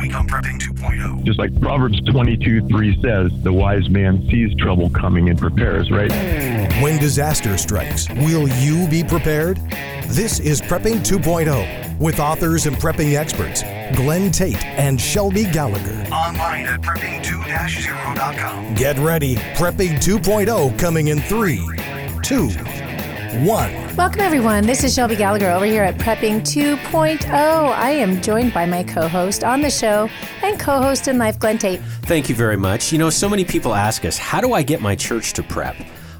week on Prepping 2.0. Just like Proverbs 22 3 says, the wise man sees trouble coming and prepares, right? When disaster strikes, will you be prepared? This is Prepping 2.0 with authors and prepping experts Glenn Tate and Shelby Gallagher. Online at prepping2-0.com. Get ready. Prepping 2.0 coming in 3, 2, 1. Welcome, everyone. This is Shelby Gallagher over here at Prepping 2.0. I am joined by my co host on the show and co host in life, Glenn Tate. Thank you very much. You know, so many people ask us, how do I get my church to prep?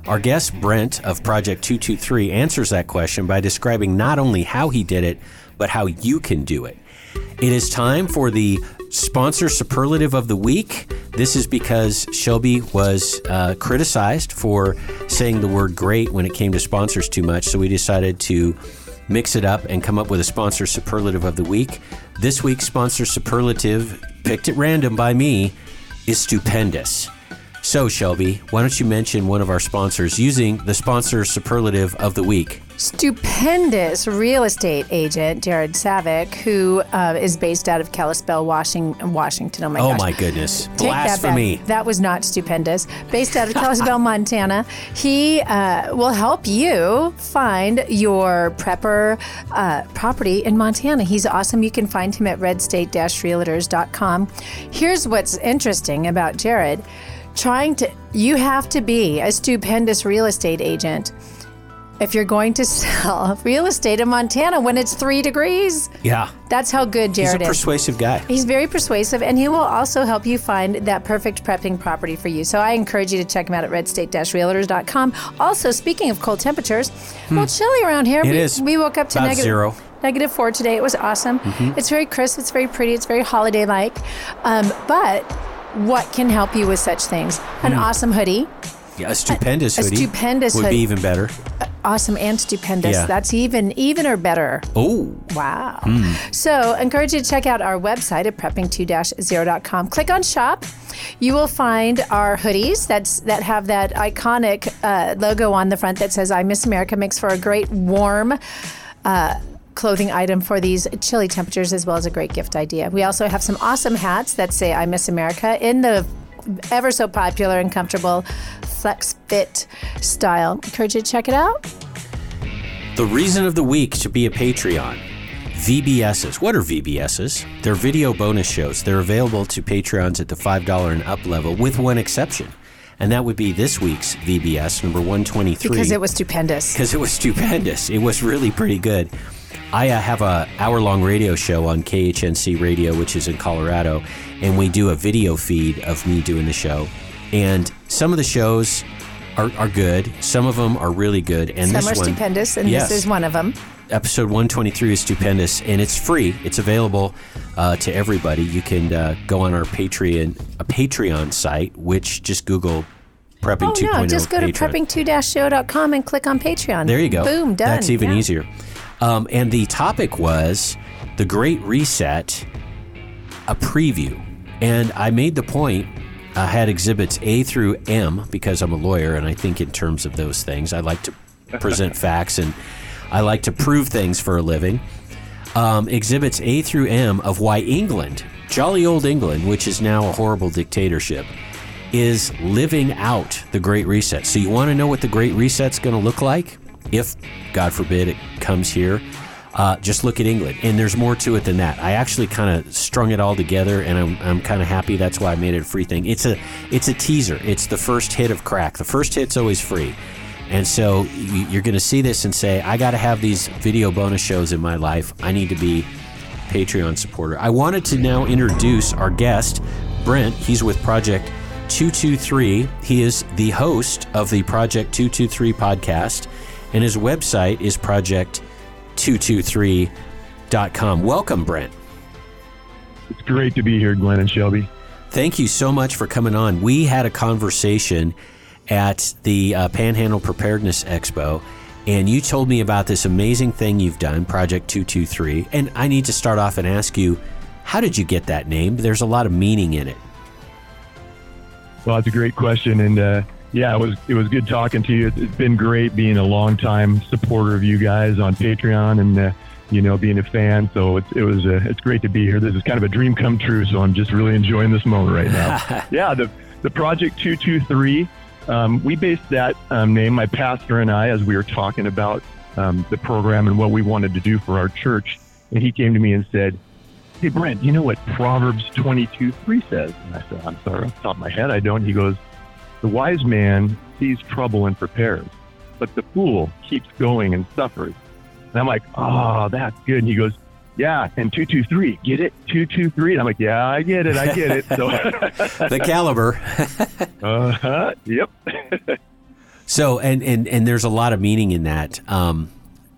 Our guest, Brent of Project 223, answers that question by describing not only how he did it, but how you can do it. It is time for the sponsor superlative of the week. This is because Shelby was uh, criticized for saying the word great when it came to sponsors too much. So we decided to mix it up and come up with a sponsor superlative of the week. This week's sponsor superlative, picked at random by me, is stupendous. So, Shelby, why don't you mention one of our sponsors using the sponsor superlative of the week? Stupendous real estate agent, Jared Savick, who uh, is based out of Kalispell, Washington. Washington. Oh my Oh gosh. my goodness. Take Blasphemy. That, that was not stupendous. Based out of Kalispell, Montana, he uh, will help you find your prepper uh, property in Montana. He's awesome. You can find him at redstate-realtors.com. Here's what's interesting about Jared. Trying to, you have to be a stupendous real estate agent if you're going to sell real estate in Montana when it's three degrees. Yeah. That's how good Jared is. He's a Jared is. persuasive guy. He's very persuasive, and he will also help you find that perfect prepping property for you. So I encourage you to check him out at redstate-realtors.com. Also, speaking of cold temperatures, a little chilly around here. Hmm. It we, is. We woke up to negative- zero. Mm-hmm. negative four today. It was awesome. It's very crisp. It's very pretty. It's very holiday-like. Um, but what can help you with such things? An awesome hoodie. Yeah, a stupendous a hoodie. stupendous would hoodie. be even better. Awesome and stupendous. Yeah. That's even even or better. Oh, Wow. So, I encourage you to check out our website at prepping2-0.com. Click on shop. You will find our hoodies that's that have that iconic uh, logo on the front that says "I Miss America." Makes for a great warm. Uh, Clothing item for these chilly temperatures, as well as a great gift idea. We also have some awesome hats that say "I Miss America" in the ever so popular and comfortable flex fit style. Encourage you to check it out. the reason of the week to be a Patreon. VBSs. What are VBSs? They're video bonus shows. They're available to Patreons at the $5 and up level, with one exception. And that would be this week's VBS, number 123. Because it was stupendous. because it was stupendous. It was really pretty good. I uh, have a hour long radio show on KHNC Radio, which is in Colorado, and we do a video feed of me doing the show. And some of the shows are, are good. Some of them are really good. And Some this are one, stupendous, and Yes. this is one of them. episode 123 is stupendous and it's free it's available uh, to everybody you can uh, go on our patreon a patreon site which just google prepping Oh 2.0 no, just go to prepping2-show.com and click on Patreon. There you go. Boom, done. That's even Yeah. easier. Um, and the topic was the Great Reset, a preview. And I made the point. I had exhibits A through M because I'm a lawyer and I think in terms of those things. I like to present facts and I like to prove things for a living. Um, exhibits A through M of why England, jolly old England, which is now a horrible dictatorship, is living out the Great Reset. So, you want to know what the Great Reset's going to look like? If, God forbid, it comes here, uh, just look at England. And there's more to it than that. I actually kind of strung it all together, and I'm, I'm kind of happy. That's why I made it a free thing. It's a it's a teaser. It's the first hit of crack. The first hit's always free. And so you- you're going to see this and say, I got to have these video bonus shows in my life. I need to be Patreon supporter. I wanted to now introduce our guest, Brent. He's with Project 223. He is the host of the Project 223 podcast, and his website is project223.com. Welcome, Brent. It's great to be here, Glenn and Shelby. Thank you so much for coming on. We had a conversation at the uh, Panhandle Preparedness Expo, and you told me about this amazing thing you've done, Project 223. And I need to start off and ask you, how did you get that name? There's a lot of meaning in it. Well, that's a great question, and uh, yeah, it was it was good talking to you. It's- been great being a longtime supporter of you guys on Patreon, and uh, you know, being a fan. So it's, it was, uh, it's great to be here. This is kind of a dream come true. So I'm just really enjoying this moment right now. yeah. The, the Project 223, um, we based that um, name, my pastor and I, as we were talking about um, the program and what we wanted to do for our church. And he came to me and said, Hey, Brent, you know what Proverbs 22 3 says? And I said, I'm sorry, off the top of my head, I don't. He goes, The wise man sees trouble and prepares, but the fool keeps going and suffers. And I'm like, Oh, that's good. And he goes, Yeah, and 223, get it? 223. And I'm like, Yeah, I get it. I get it. So, the caliber. uh huh. Yep. so, and, and, and there's a lot of meaning in that. Um,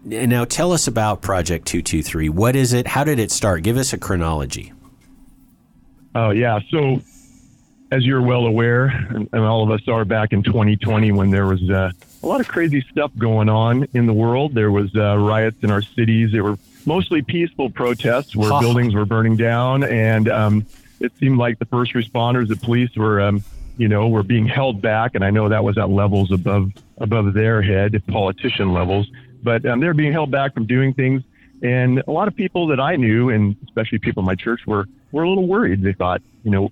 now, tell us about Project 223. What is it? How did it start? Give us a chronology. Oh, yeah. So, as you're well aware, and, and all of us are back in 2020 when there was uh, a lot of crazy stuff going on in the world. There was uh, riots in our cities. There were mostly peaceful protests where Huh. buildings were burning down, and um, it seemed like the first responders, the police, were, um, you know, were being held back. And I know that was at levels above above their head, politician levels, but um, they're being held back from doing things. And a lot of people that I knew, and especially people in my church, were were a little worried. They thought, you know,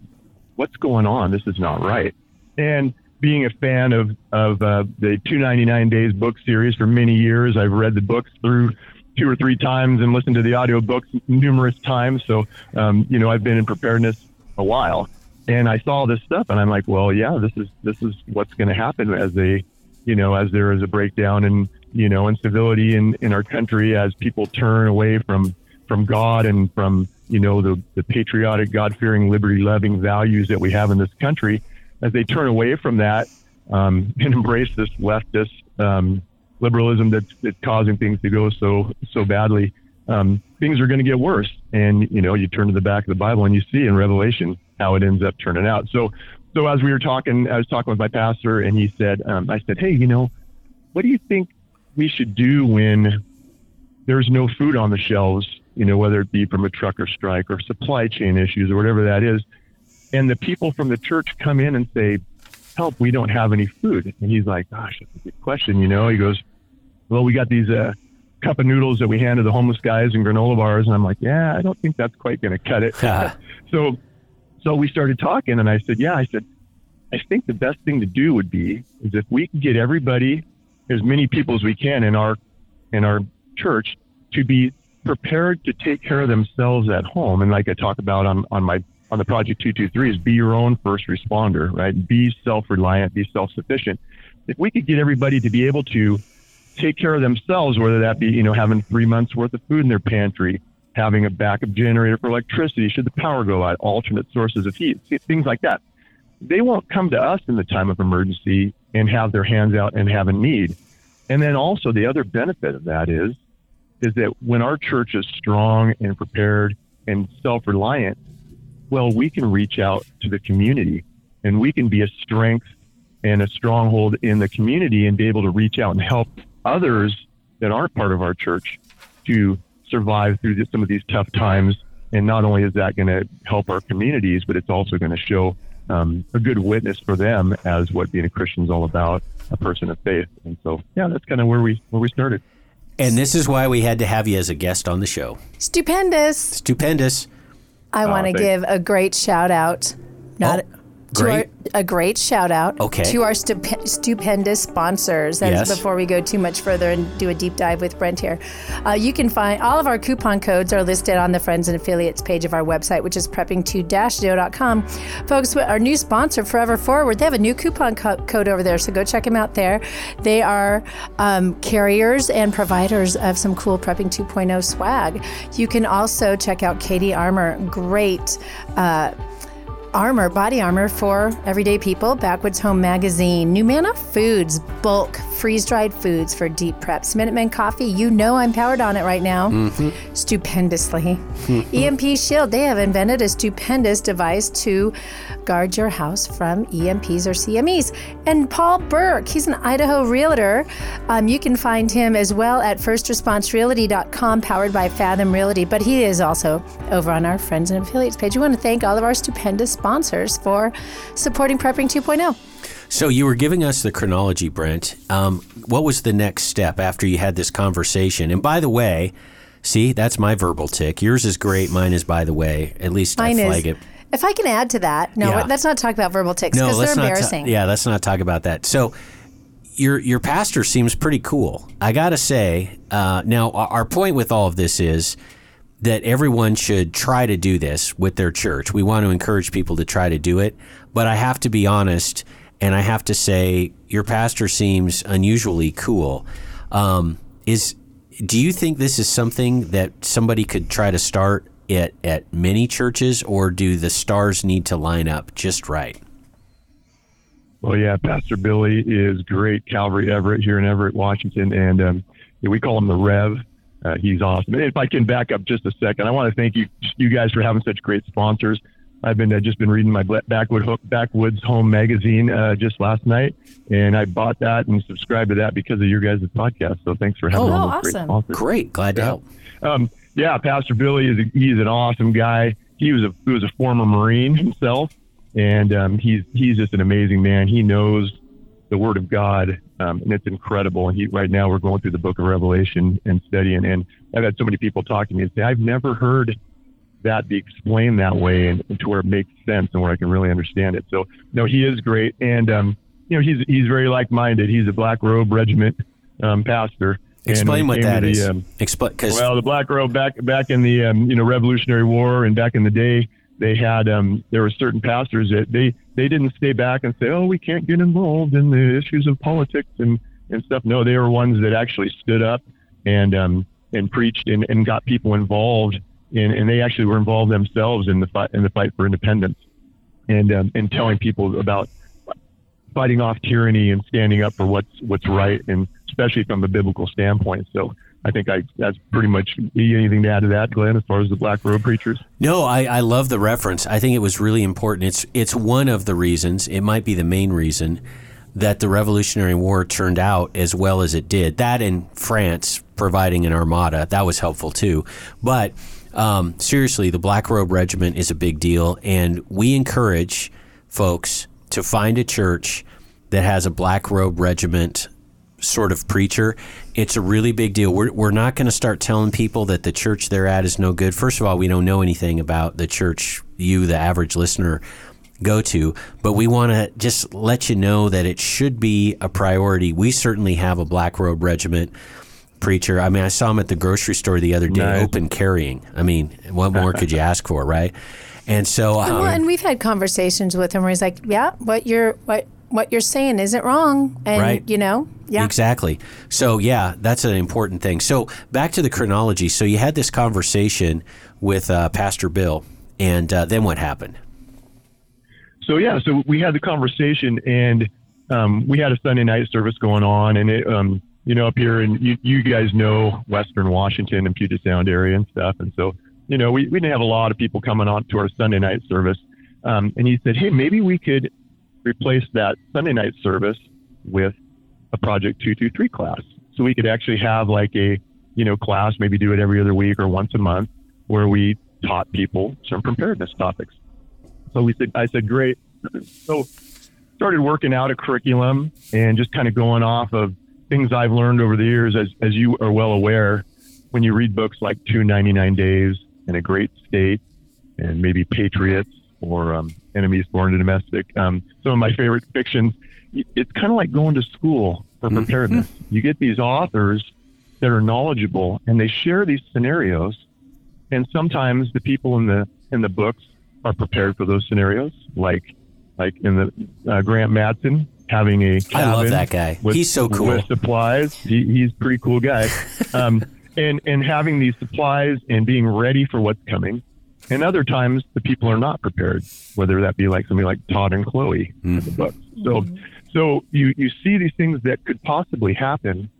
what's going on? This is not right. And being a fan of of uh, the 299 Days book series for many years, I've read the books through two or three times and listened to the audio books numerous times. So, um, you know, I've been in preparedness a while, and I saw this stuff, and I'm like, well, yeah, this is this is what's going to happen as they, you know, as there is a breakdown in you know incivility in in our country as people turn away from from God and from you know the the patriotic, God fearing, liberty loving values that we have in this country, as they turn away from that um, and embrace this leftist um, liberalism that's, that's causing things to go so so badly, um, things are going to get worse. And you know, you turn to the back of the Bible and you see in Revelation how it ends up turning out. So, so as we were talking, I was talking with my pastor, and he said, um, I said, hey, you know, what do you think we should do when there's no food on the shelves? You know, whether it be from a trucker strike or supply chain issues or whatever that is, and the people from the church come in and say, help, we don't have any food. And he's like, gosh, that's a good question. You know, he goes, well, we got these uh, cup of noodles that we hand to the homeless guys and granola bars. And I'm like, yeah, I don't think that's quite going to cut it. so, so we started talking and I said, yeah, I said, I think the best thing to do would be is if we can get everybody, as many people as we can in our, in our church to be prepared to take care of themselves at home. And like I talk about on, on my on the Project 223 is be your own first responder, right? Be self reliant, be self sufficient. If we could get everybody to be able to take care of themselves, whether that be, you know, having three months worth of food in their pantry, having a backup generator for electricity, should the power go out, alternate sources of heat, things like that. They won't come to us in the time of emergency and have their hands out and have a need. And then also the other benefit of that is, is that when our church is strong and prepared and self reliant, well, we can reach out to the community and we can be a strength and a stronghold in the community and be able to reach out and help others that aren't part of our church to survive through this, some of these tough times. And not only is that going to help our communities, but it's also going to show um, a good witness for them as what being a Christian is all about, a person of faith. And so, yeah, that's kind of where we where we started. And this is why we had to have you as a guest on the show. Stupendous. Stupendous. I oh, want to give a great shout out. Not Oh, to great. Our, a great shout out Okay. to our stup- stupendous sponsors. That's Yes. before we go too much further and do a deep dive with Brent here. Uh, you can find all of our coupon codes are listed on the friends and affiliates page of our website, which is prepping2-0.com. Folks, our new sponsor, Forever Forward, they have a new coupon co- code over there, so go check them out there. They are um, carriers and providers of some cool Prepping 2.0 swag. You can also check out CATI Armor, great. Uh, armor, body armor for everyday people. Backwoods Home Magazine, Numanna Foods, bulk freeze dried foods for deep preps. Minuteman Coffee, you know I'm powered on it right now, stupendously. EMP Shield, they have invented a stupendous device to guard your house from EMPs or CMEs. And Paul Burke, he's an Idaho realtor. Um, you can find him as well at firstresponserealty.com, powered by Fathom Realty, but he is also over on our friends and affiliates page. We want to thank all of our stupendous sponsors for supporting Prepping oh. 2.0. So you were giving us the chronology, Brent. Um, what was the next step after you had this conversation? And by the way, See, that's my verbal tick. Yours is great. Mine is, by the way. At least Mine I is. flag it. If I can add to that, no, Yeah. let's not talk about verbal ticks No, because let's they're not. ta- embarrassing. yeah, let's not talk about that. So, your your pastor seems pretty cool. I gotta say. Uh, now, our point with all of this is that everyone should try to do this with their church. We want to encourage people to try to do it, but I have to be honest, and I have to say, your pastor seems unusually cool. Um, is do you think this is something that somebody could try to start at at many churches, or do the stars need to line up just right? Well, yeah, Pastor Billy is great. Calvary Everett here in Everett, Washington, and um, we call him the Rev. Uh, he's awesome. And if I can back up just a second, I want to thank you, you guys, for having such great sponsors. I've been uh, just been reading my Bla- Backwood Ho- Backwoods Home magazine uh, just last night, and I bought that and subscribed to that because of your guys' podcast. So thanks for having me. Oh, all those awesome. great sponsors. Great, glad to Yeah. help. Um, yeah, Pastor Billy is a, he's an awesome guy. He was a he was a former Marine himself, and um, he's he's just an amazing man. He knows the Word of God, um, and it's incredible. And he right now we're going through the Book of Revelation and studying. And I've had so many people talk to me and say, I've never heard that be explained that way, and, and to where it makes sense and where I can really understand it. So no, he is great, and um, you know he's he's very like minded. He's a Black Robe Regiment um, pastor. Explain what that the, is. um, Explain because well, the Black Robe back back in the um, you know Revolutionary War and back in the day, they had um, there were certain pastors that they they didn't stay back and say, oh, we can't get involved in the issues of politics and and stuff. No, they were ones that actually stood up and um, and preached and, and got people involved in, and they actually were involved themselves in the fight in the fight for independence and um, and telling people about fighting off tyranny and standing up for what's what's right, and especially from a biblical standpoint. So I think I that's pretty much anything to add to that, Glenn, as far as the Black Robe preachers. No, I, I love the reference. I think it was really important. It's it's one of the reasons. It might be the main reason that the Revolutionary War turned out as well as it did. That in France providing an armada that was helpful too. But um, seriously, the Black Robe Regiment is a big deal, and we encourage folks to find a church that has a Black Robe Regiment sort of preacher, it's a really big deal. We're, we're not going to start telling people that the church they're at is no good. First of all, we don't know anything about the church you, the average listener, go to, but we want to just let you know that it should be a priority. We certainly have a Black Robe Regiment preacher. I mean, I saw him at the grocery store the other day, Nice. open carrying. I mean, what more could you ask for, right? And so, um, well, and we've had conversations with him where he's like, "Yeah, what you're what what you're saying isn't wrong," and Right. you know, yeah, Exactly. So yeah, that's an important thing. So back to the chronology. So you had this conversation with uh, Pastor Bill, and uh, then what happened? So yeah, so we had the conversation, and um, we had a Sunday night service going on, and it, um, you know, up here, and you, you guys know Western Washington and Puget Sound area and stuff, and so you know, we, we didn't have a lot of people coming on to our Sunday night service, um, and he said, hey, maybe we could replace that Sunday night service with a Project Two Two Three class, so we could actually have like a you know class, maybe do it every other week or once a month, where we taught people some preparedness topics. So we said, I said, great. So started working out a curriculum and just kind of going off of things I've learned over the years, as, as you are well aware, when you read books like 299 Days and A Great State and maybe Patriots or um, Enemies Foreign and Domestic, um, some of my favorite fictions, it's kind of like going to school for preparedness. You get these authors that are knowledgeable and they share these scenarios and sometimes the people in the in the books are prepared for those scenarios, like like in the uh, Grant Matson having a cabin I love that guy. With, He's so cool. with supplies. He, he's a pretty cool guy, um, and and having these supplies and being ready for what's coming. And other times the people are not prepared, whether that be like somebody like Todd and Chloe in the mm-hmm. books. So mm-hmm. so you you see these things that could possibly happen,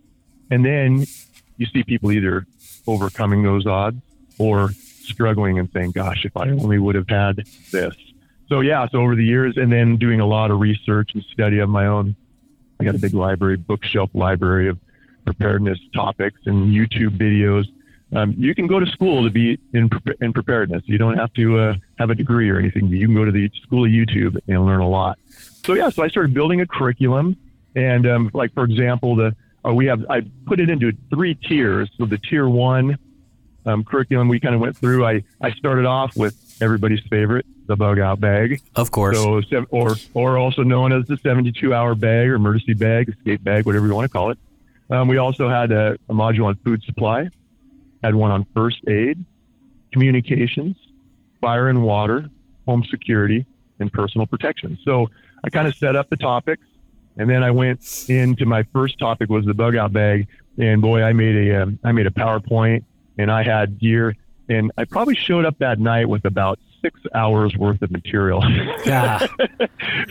and then you see people either overcoming those odds or struggling and saying, gosh, if I only would have had this. So, yeah, so over the years, and then doing a lot of research and study of my own, I got a big library, bookshelf library of preparedness topics and YouTube videos. Um, you can go to school to be in, in preparedness. You don't have to uh, have a degree or anything. You can go to the school of YouTube and learn a lot. So yeah, so I started building a curriculum, and um, like for example, the uh, we have I put it into three tiers. So the tier one um, curriculum we kind of went through. I, I started off with everybody's favorite, the bug out bag. Of course. So, or or also known as the 72 hour bag or emergency bag, escape bag, whatever you want to call it. Um, we also had a, a module on food supply, had one on first aid, communications, fire and water, home security, and personal protection. So I kind of set up the topics, and then I went into my first topic was the bug out bag, and boy, I made a um, I made a PowerPoint, and I had gear, and I probably showed up that night with about six hours worth of material. Yeah.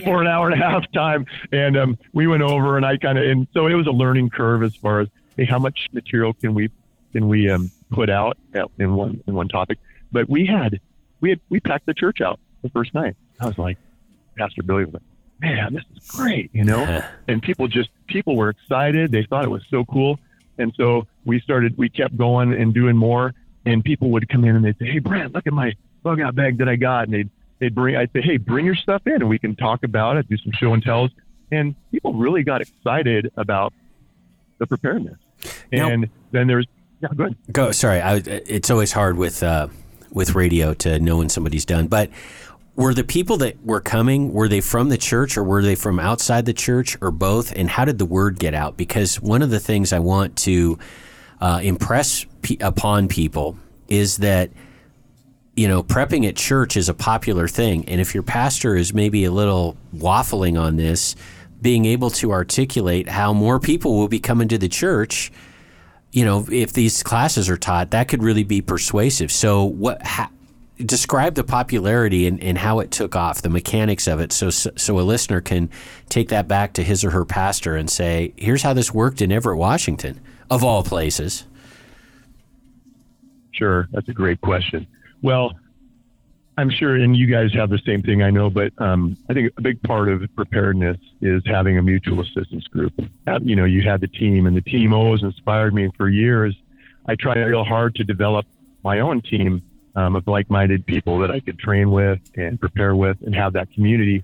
for an hour and a half time. And um, we went over and I kind of, and so it was a learning curve as far as, hey, how much material can we, can we um, put out in one, in one topic? But we had, we had, we packed the church out the first night. I was like, Pastor Billy was like, man, this is great, you know? and people just, people were excited. They thought it was so cool. And so we started, we kept going and doing more. And people would come in and they'd say, hey, Brent, look at my bug out bag that I got. And they'd, they'd bring, I'd say, hey, bring your stuff in and we can talk about it, do some show and tells. And people really got excited about the preparedness. Now- And then there's, yeah, go. Sorry, I, it's always hard with uh, with radio to know when somebody's done. But were the people that were coming were they from the church or were they from outside the church or both? And how did the word get out? Because one of the things I want to uh, impress upon people is that you know prepping at church is a popular thing, and if your pastor is maybe a little waffling on this, being able to articulate how more people will be coming to the church you know, if these classes are taught, that could really be persuasive. So, what ha, describe the popularity and, and how it took off, the mechanics of it, so so a listener can take that back to his or her pastor and say, "Here's how this worked in Everett, Washington, of all places." Sure, that's a great question. Well, I'm sure, and you guys have the same thing, I know, but um, I think a big part of preparedness is having a mutual assistance group. Uh, You know, you had the team, and the team always inspired me. For years, I tried real hard to develop my own team um, of like-minded people that I could train with and prepare with, and have that community.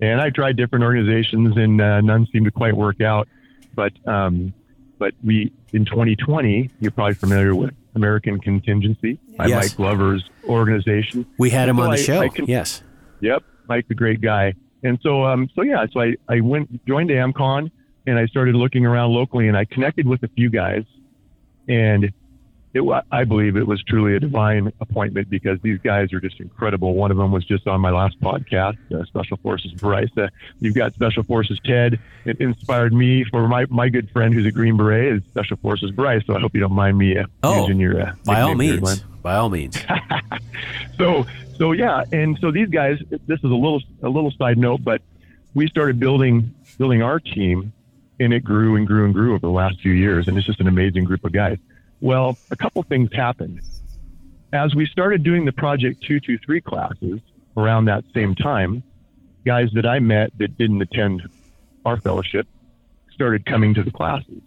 And I tried different organizations, and uh, none seemed to quite work out. But um, but we in 2020, you're probably familiar with American Contingency by Yes. Mike Glover's organization. We had him So on the I- show. I can- yes. Yep, Mike's a great guy. And so, um, so yeah, so I, I went joined AmCon and I started looking around locally and I connected with a few guys, and it I believe it was truly a divine appointment because these guys are just incredible. One of them was just on my last podcast, uh, Special Forces Bryce. Uh, you've got Special Forces Ted. It inspired me for my my good friend who's a Green Beret is Special Forces Bryce. So I hope you don't mind me uh, Oh, using your uh, By all means. By all means. so so yeah and so these guys this is a little a little side note but we started building building our team and it grew and grew and grew over the last few years and it's just an amazing group of guys well a couple things happened. As we started doing the project 223 classes around that same time guys that i met that didn't attend our fellowship started coming to the classes.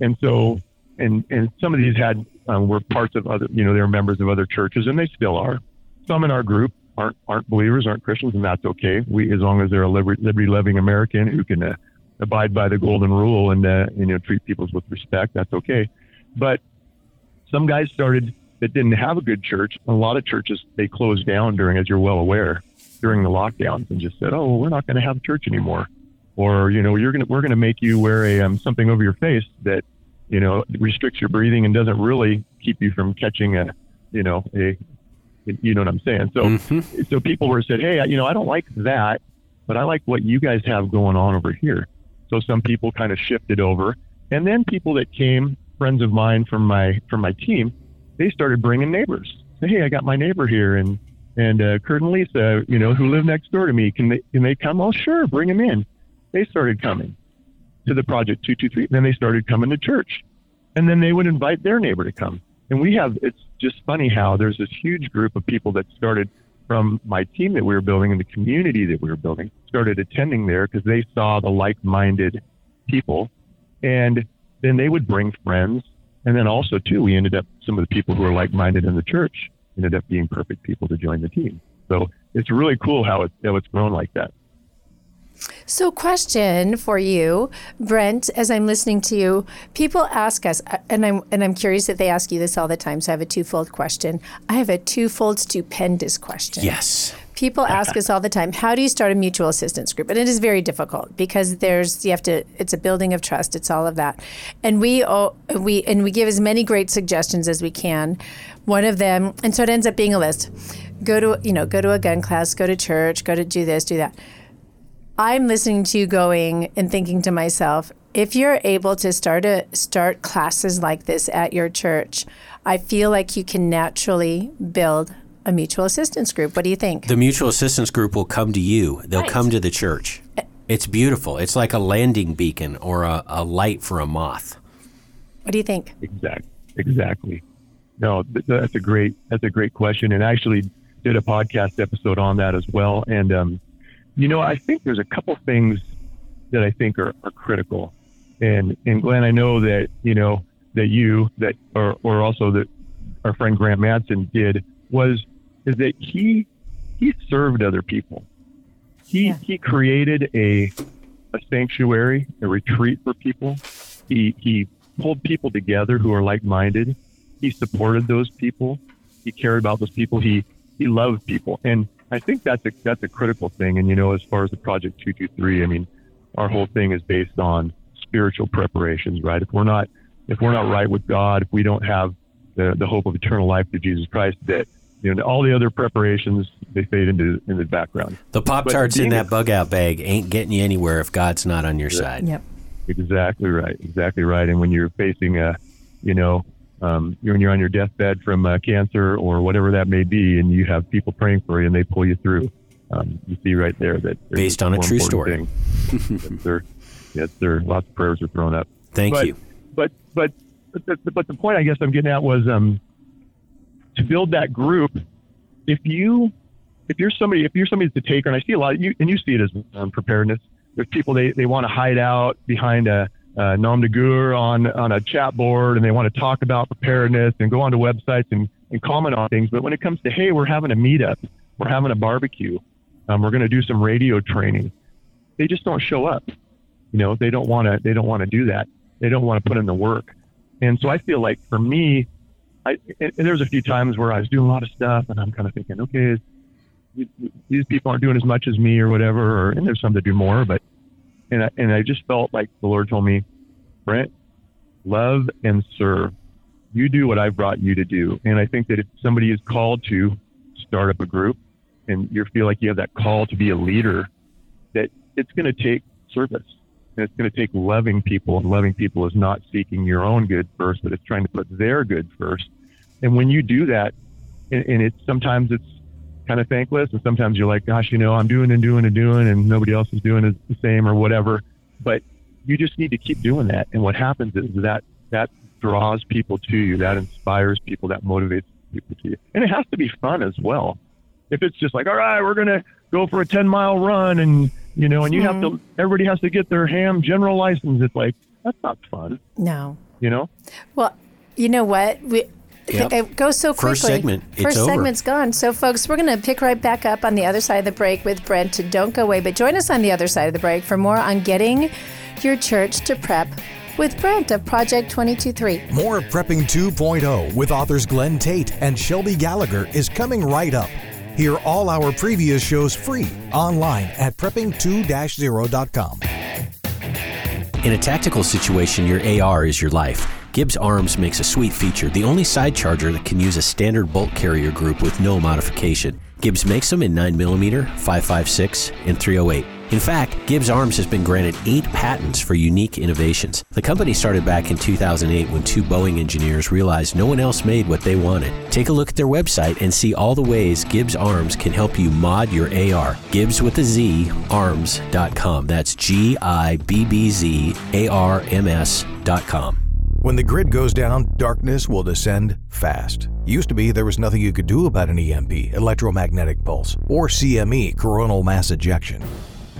And so and and some of these had um, were parts of other you know they were members of other churches and they still are. Some in our group aren't aren't believers aren't christians and that's okay. We as long as they're a liberty loving american who can uh, abide by the golden rule and uh, you know treat people with respect that's okay but some guys started that didn't have a good church. A lot of churches they closed down during as you're well aware during the lockdowns and just said oh well, we're not going to have a church anymore. Or you know you're going to we're going to make you wear a um, something over your face that you know restricts your breathing and doesn't really keep you from catching a you know a you know what I'm saying? So Mhm. so people were said hey you know I don't like that but I like what you guys have going on over here. So some people kind of shifted over. And then people that came friends of mine from my from my team they started bringing neighbors. Hey I got my neighbor here and and uh, Kurt and Lisa you know who live next door to me can they can they come? Oh sure bring them in. They started coming to the project 223 then they started coming to church and then they would invite their neighbor to come. And we have it's just funny how there's this huge group of people that started from my team that we were building and the community that we were building started attending there because they saw the like-minded people. And then they would bring friends and then also too we ended up some of the people who are like-minded in the church ended up being perfect people to join the team so it's really cool how it how it's grown like that So, question for you, Brent. As I'm listening to you, people ask us, uh, and I'm and I'm curious that they ask you this all the time. So, I have a twofold question. I have a twofold stupendous question. Yes. People ask us all the time, how do you start a mutual assistance group? And it is very difficult because there's you have to it's a building of trust, it's all of that. And we all, we and we give as many great suggestions as we can. One of them, and so it ends up being a list. Go to, you know, go to a gun class, go to church, go to do this, do that. I'm listening to you going and thinking to myself, if you're able to start a start classes like this at your church, I feel like you can naturally build a mutual assistance group. What do you think? The mutual assistance group will come to you. They'll Right. come to the church. It's beautiful. It's like a landing beacon or a, a light for a moth. what do you think? Exactly. exactly. No, that's a great that's a great question, and I actually did a podcast episode on that as well. And um, you know, I think there's a couple things that I think are, are critical. And and Glenn, I know that you know that you that or or also that our friend Grant Matson did was is that he he served other people. He Yeah. he created a a sanctuary, a retreat for people. He he pulled people together who are like minded. He supported those people. He cared about those people. He he loved people, and I think that's a that's a critical thing. And you know, as far as the Project Two Two Three, I mean, our whole thing is based on spiritual preparations, right? If we're not if we're not right with God, if we don't have the the hope of eternal life through Jesus Christ, that you know all the other preparations they fade into into the background. The Pop Tarts in that bug out bag ain't getting you anywhere if God's not on your side. Yep. Exactly right. Exactly right. And when you're facing a, you know, um, when you're on your deathbed from uh, cancer or whatever that may be, and you have people praying for you and they pull you through, um, you see right there that there's Based on a more true important thing. yes, sir. Yes, sir. Lots of prayers are thrown up. Thank but, you. But but but the, but the point I guess I'm getting at was um, to build that group. If you if you're somebody if you're somebody that's a taker, and I see a lot of you and you see it as um, preparedness. There's people they, they want to hide out behind a, a nom de guerre on on a chat board, and they want to talk about preparedness and go onto websites and, and comment on things. But when it comes to hey, we're having a meetup, we're having a barbecue, um, we're going to do some radio training, they just don't show up. You know, they don't want to they don't want to do that. They don't want to put in the work. And so I feel like for me, I and, there was a few times where I was doing a lot of stuff, and I'm kind of thinking, okay, these people aren't doing as much as me or whatever, or and there's some that do more, but and I, and I just felt like the Lord told me, Brent, love and serve. You do what I've brought you to do, and I think that if somebody is called to start up a group, and you feel like you have that call to be a leader, that it's going to take service. And it's going to take loving people, and loving people is not seeking your own good first, but it's trying to put their good first. And when you do that, and, and it's sometimes it's kind of thankless, and sometimes you're like, gosh, you know, I'm doing and doing and doing, and nobody else is doing the same or whatever. But you just need to keep doing that. And what happens is that that draws people to you, that inspires people, that motivates people to you, and it has to be fun as well. If it's just like, all right, we're gonna go for a 10 mile run, and you know, and you have to, mm-hmm. everybody has to get their ham general license. It's like that's not fun, No. you know. Well, you know what? We Yep. it goes so quickly. First segment, it's First over. segment's gone. So, folks, we're going to pick right back up on the other side of the break with Brent. Don't go away, but join us on the other side of the break for more on getting your church to prep with Brent of Project 223. More of Prepping 2.0 with authors Glenn Tate and Shelby Gallagher is coming right up. Hear all our previous shows free online at prepping2-0.com. In a tactical situation, your AR is your life. Gibbz Arms makes a sweet feature, the only side charger that can use a standard bolt carrier group with no modification. Gibbz makes them in 9mm, 5.56, and 308. In fact, Gibbz Arms has been granted eight patents for unique innovations. The company started back in 2008 when two Boeing engineers realized no one else made what they wanted. Take a look at their website and see all the ways Gibbz Arms can help you mod your AR. Gibbz with a Z, arms.com. That's G I B B Z A R M S.com. When the grid goes down, darkness will descend fast. Used to be there was nothing you could do about an EMP, electromagnetic pulse, or CME, coronal mass ejection.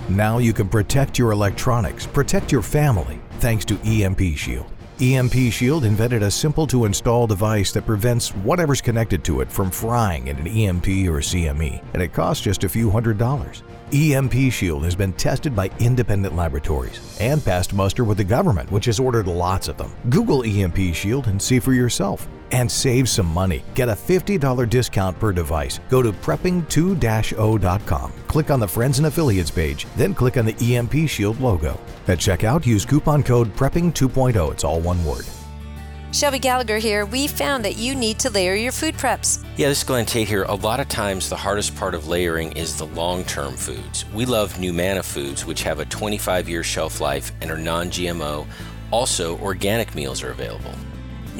Now you can protect your electronics, protect your family, thanks to EMP Shield. EMP Shield invented a simple to install device that prevents whatever's connected to it from frying in an EMP or CME, and it costs just a few hundred dollars. EMP Shield has been tested by independent laboratories and passed muster with the government, which has ordered lots of them. Google EMP Shield and see for yourself. And save some money. Get a $50 discount per device. Go to prepping2-0.com. Click on the Friends and Affiliates page, then click on the EMP Shield logo. At checkout, use coupon code PREPPING2.0. It's all one word. Shelby Gallagher here. We found that you need to layer your food preps. Yeah, this is Glenn Tate here. A lot of times, the hardest part of layering is the long term foods. We love Numanna foods, which have a 25 year shelf life and are non GMO. Also, organic meals are available.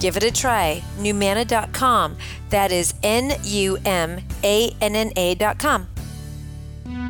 Give it a try. Numanna.com. That is N U M A N N A.com.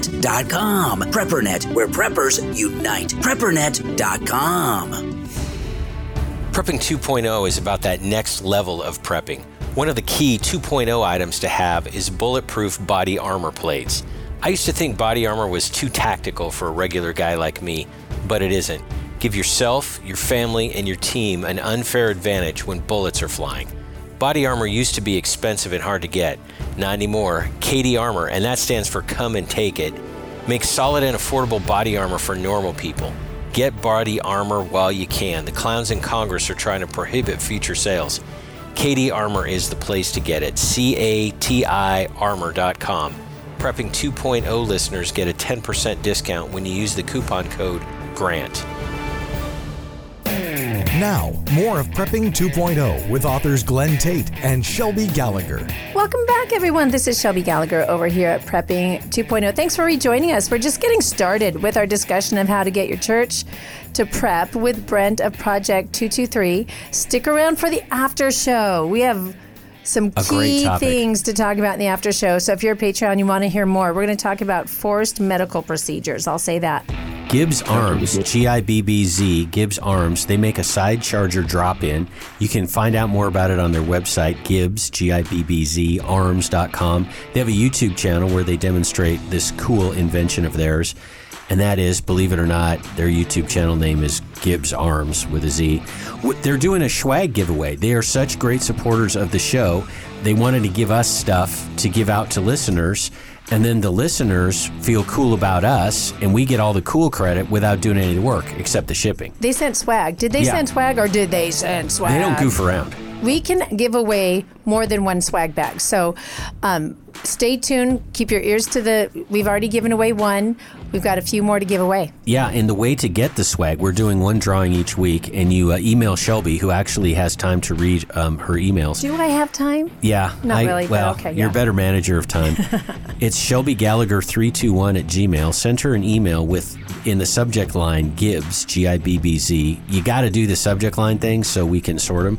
preppernet.com. Preppernet, where preppers unite. Preppernet.com. Prepping 2.0 is about that next level of prepping. One of the key 2.0 items to have is bulletproof body armor plates. I used to think body armor was too tactical for a regular guy like me, but it isn't. Give yourself, your family, and your team an unfair advantage when bullets are flying. Body armor used to be expensive and hard to get. Not anymore. CATI Armor, and that stands for Come and Take It, makes solid and affordable body armor for normal people. Get body armor while you can. The clowns in Congress are trying to prohibit future sales. CATI Armor is the place to get it. C A T I armor.com. Prepping 2.0 listeners get a 10% discount when you use the coupon code GRANT. Now, more of Prepping 2.0 with authors Glenn Tate and Shelby Gallagher. Welcome back, everyone. This is Shelby Gallagher over here at Prepping 2.0. Thanks for rejoining us. We're just getting started with our discussion of how to get your church to prep with Brent of Project 223. Stick around for the after show. We have some A key things to talk about in the after show. So if you're a Patreon, you want to hear more, we're going to talk about forced medical procedures. I'll say that. Gibbz Arms, G I B B Z, Gibbz Arms, they make a side charger drop in. You can find out more about it on their website, Gibbz, G I B B Z, arms.com. They have a YouTube channel where they demonstrate this cool invention of theirs. And that is, believe it or not, their YouTube channel name is Gibbz Arms with a Z. They're doing a swag giveaway. They are such great supporters of the show. They wanted to give us stuff to give out to listeners. And then the listeners feel cool about us, and we get all the cool credit without doing any work except the shipping. They sent swag. Did they Yeah. send swag or did they send swag? They don't goof around. We can give away more than one swag bag. So um, stay tuned. Keep your ears to the. We've already given away one. We've got a few more to give away. Yeah, and the way to get the swag, we're doing one drawing each week, and you uh, email Shelby, who actually has time to read um, her emails. Do I have time? Yeah, Not I, really, Well, okay, you're yeah. a better manager of time. it's Shelby Gallagher three two one at Gmail. Send her an email with in the subject line Gibbz G I B B Z. You got to do the subject line thing so we can sort them.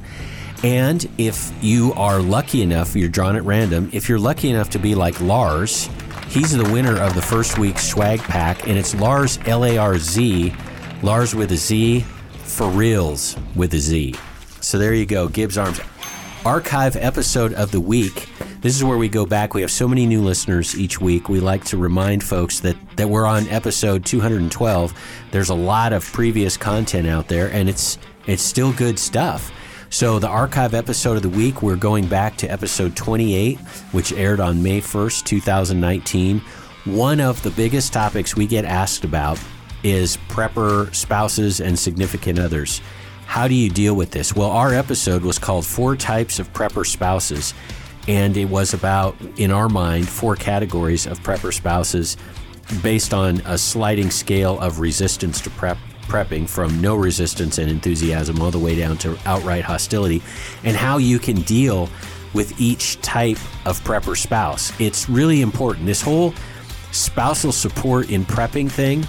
And if you are lucky enough, you're drawn at random. If you're lucky enough to be like Larz, he's the winner of the first week's swag pack, and it's Larz L A R Z, Larz with a Z, for reals with a Z. So there you go, Gibbz Arms archive episode of the week. This is where we go back. We have so many new listeners each week. We like to remind folks that, that we're on episode 212. There's a lot of previous content out there, and it's it's still good stuff. So the archive episode of the week, we're going back to episode 28, which aired on May 1st, 2019. One of the biggest topics we get asked about is prepper spouses and significant others. How do you deal with this? Well, our episode was called Four Types of Prepper Spouses. and it was about, in our mind, four categories of prepper spouses based on a sliding scale of resistance to prep prepping from no resistance and enthusiasm all the way down to outright hostility and how you can deal with each type of prepper spouse. It's really important. This whole spousal support in prepping thing,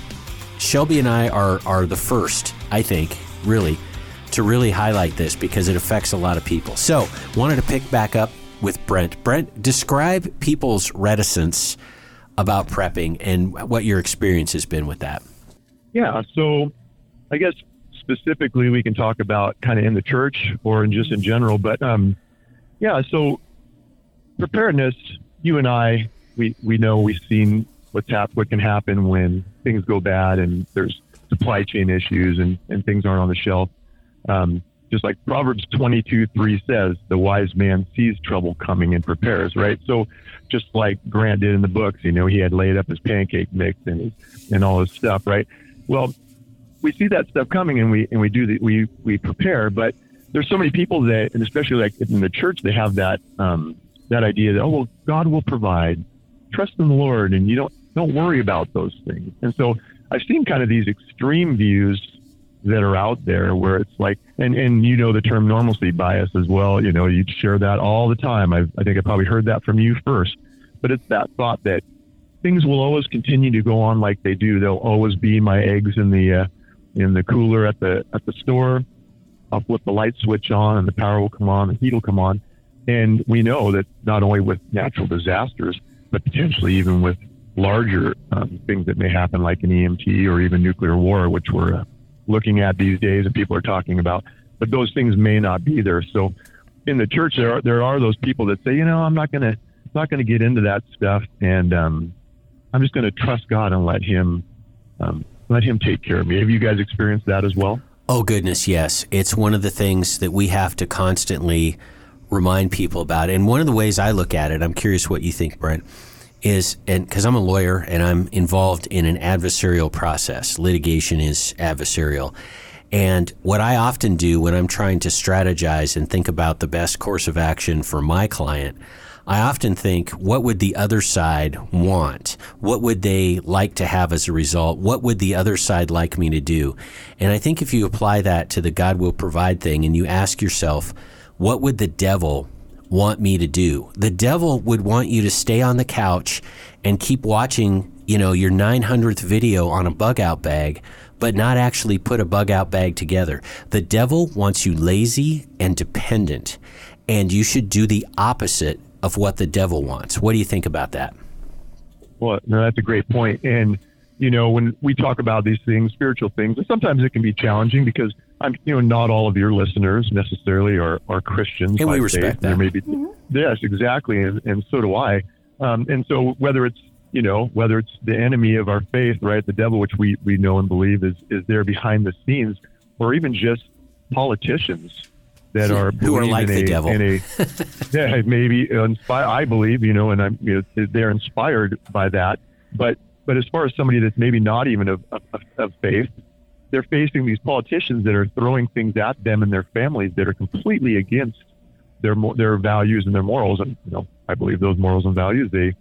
Shelby and I are are the first, I think, really to really highlight this because it affects a lot of people. So, wanted to pick back up with Brent. Brent, describe people's reticence about prepping and what your experience has been with that. Yeah. So I guess specifically we can talk about kind of in the church or in just in general, but um, yeah. So preparedness, you and I, we, we know we've seen what's hap- what can happen when things go bad and there's supply chain issues and, and things aren't on the shelf. Um, just like Proverbs 22, 3 says, the wise man sees trouble coming and prepares, right? So just like Grant did in the books, you know, he had laid up his pancake mix and, and all his stuff, right? Well, we see that stuff coming and we, and we do the, we, we prepare, but there's so many people that, and especially like in the church, they have that, um, that idea that, oh, well, God will provide. Trust in the Lord and you don't, don't worry about those things. And so I've seen kind of these extreme views that are out there where it's like, and, and you know the term normalcy bias as well. You know, you share that all the time. I've, I think I probably heard that from you first, but it's that thought that things will always continue to go on like they do. There'll always be my eggs in the, uh, in the cooler at the, at the store. I'll flip the light switch on and the power will come on, the heat will come on. And we know that not only with natural disasters, but potentially even with larger um, things that may happen like an EMP or even nuclear war, which we're uh, looking at these days and people are talking about, but those things may not be there. So in the church, there are, there are those people that say, you know, I'm not to, not to get into that stuff. And, um, I'm just to trust God and let him, um, let him take care of me. Have you guys experienced that as well? Oh, goodness, yes. It's one of the things that we have to constantly remind people about. And one of the ways I look at it, I'm curious what you think, Brent, is, and because I'm a lawyer and I'm involved in an adversarial process, litigation is adversarial. And what I often do when I'm trying to strategize and think about the best course of action for my client, I often think, what would the other side want? What would they like to have as a result? What would the other side like me to do? And I think if you apply that to the God will provide thing and you ask yourself, what would the devil want me to do? The devil would want you to stay on the couch and keep watching, you know, your 900th video on a bug out bag, but not actually put a bug out bag together. The devil wants you lazy and dependent, and you should do the opposite of what the devil wants. What do you think about that? Well, no, that's a great point. And you know, when we talk about these things, spiritual things, and sometimes it can be challenging because I'm, you know, not all of your listeners necessarily are, are Christians. And we respect faith. that. There may be, yes, exactly, and, and so do I. Um, and so whether it's you know whether it's the enemy of our faith, right, the devil, which we we know and believe is is there behind the scenes, or even just politicians that are who are like the a, devil. A, yeah, maybe inspire. I believe, you know, and I'm, you know, they're inspired by that. But but as far as somebody that's maybe not even of, of, of faith, they're facing these politicians that are throwing things at them and their families that are completely against their their values and their morals. And you know, I believe those morals and values they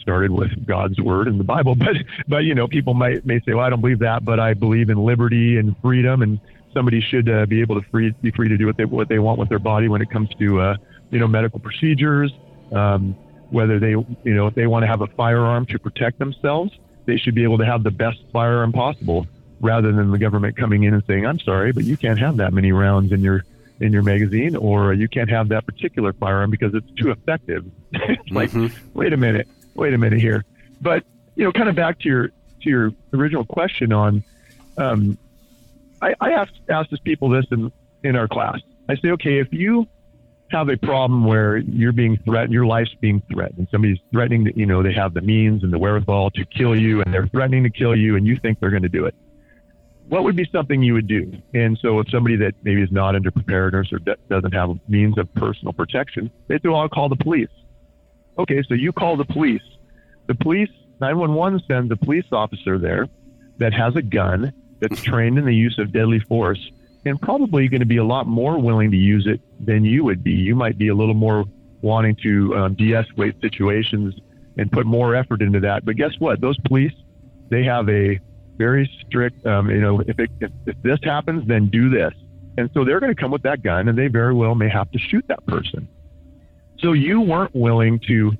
started with God's word and the Bible. But but you know, people might may say, well, I don't believe that, but I believe in liberty and freedom and somebody should uh, be able to free, be free to do what they what they want with their body when it comes to uh, you know medical procedures. Um, whether they you know if they want to have a firearm to protect themselves, they should be able to have the best firearm possible, rather than the government coming in and saying, "I'm sorry, but you can't have that many rounds in your in your magazine, or you can't have that particular firearm because it's too effective." it's like, mm-hmm. wait a minute, wait a minute here. But you know, kind of back to your to your original question on um, I, I ask ask this people this in in our class. I say, okay, if you have a problem where you're being threatened, your life's being threatened, and somebody's threatening that you know they have the means and the wherewithal to kill you, and they're threatening to kill you, and you think they're going to do it. What would be something you would do? And so, if somebody that maybe is not under preparedness or doesn't have means of personal protection, they "Well, I'll call the police." Okay, so you call the police. The police 911 sends a police officer there that has a gun that's trained in the use of deadly force and probably going to be a lot more willing to use it than you would be. You might be a little more wanting to um, de-escalate situations and put more effort into that. But guess what? Those police, they have a very strict, um, you know, if, it, if, if this happens, then do this. And so they're going to come with that gun and they very well may have to shoot that person. So you weren't willing to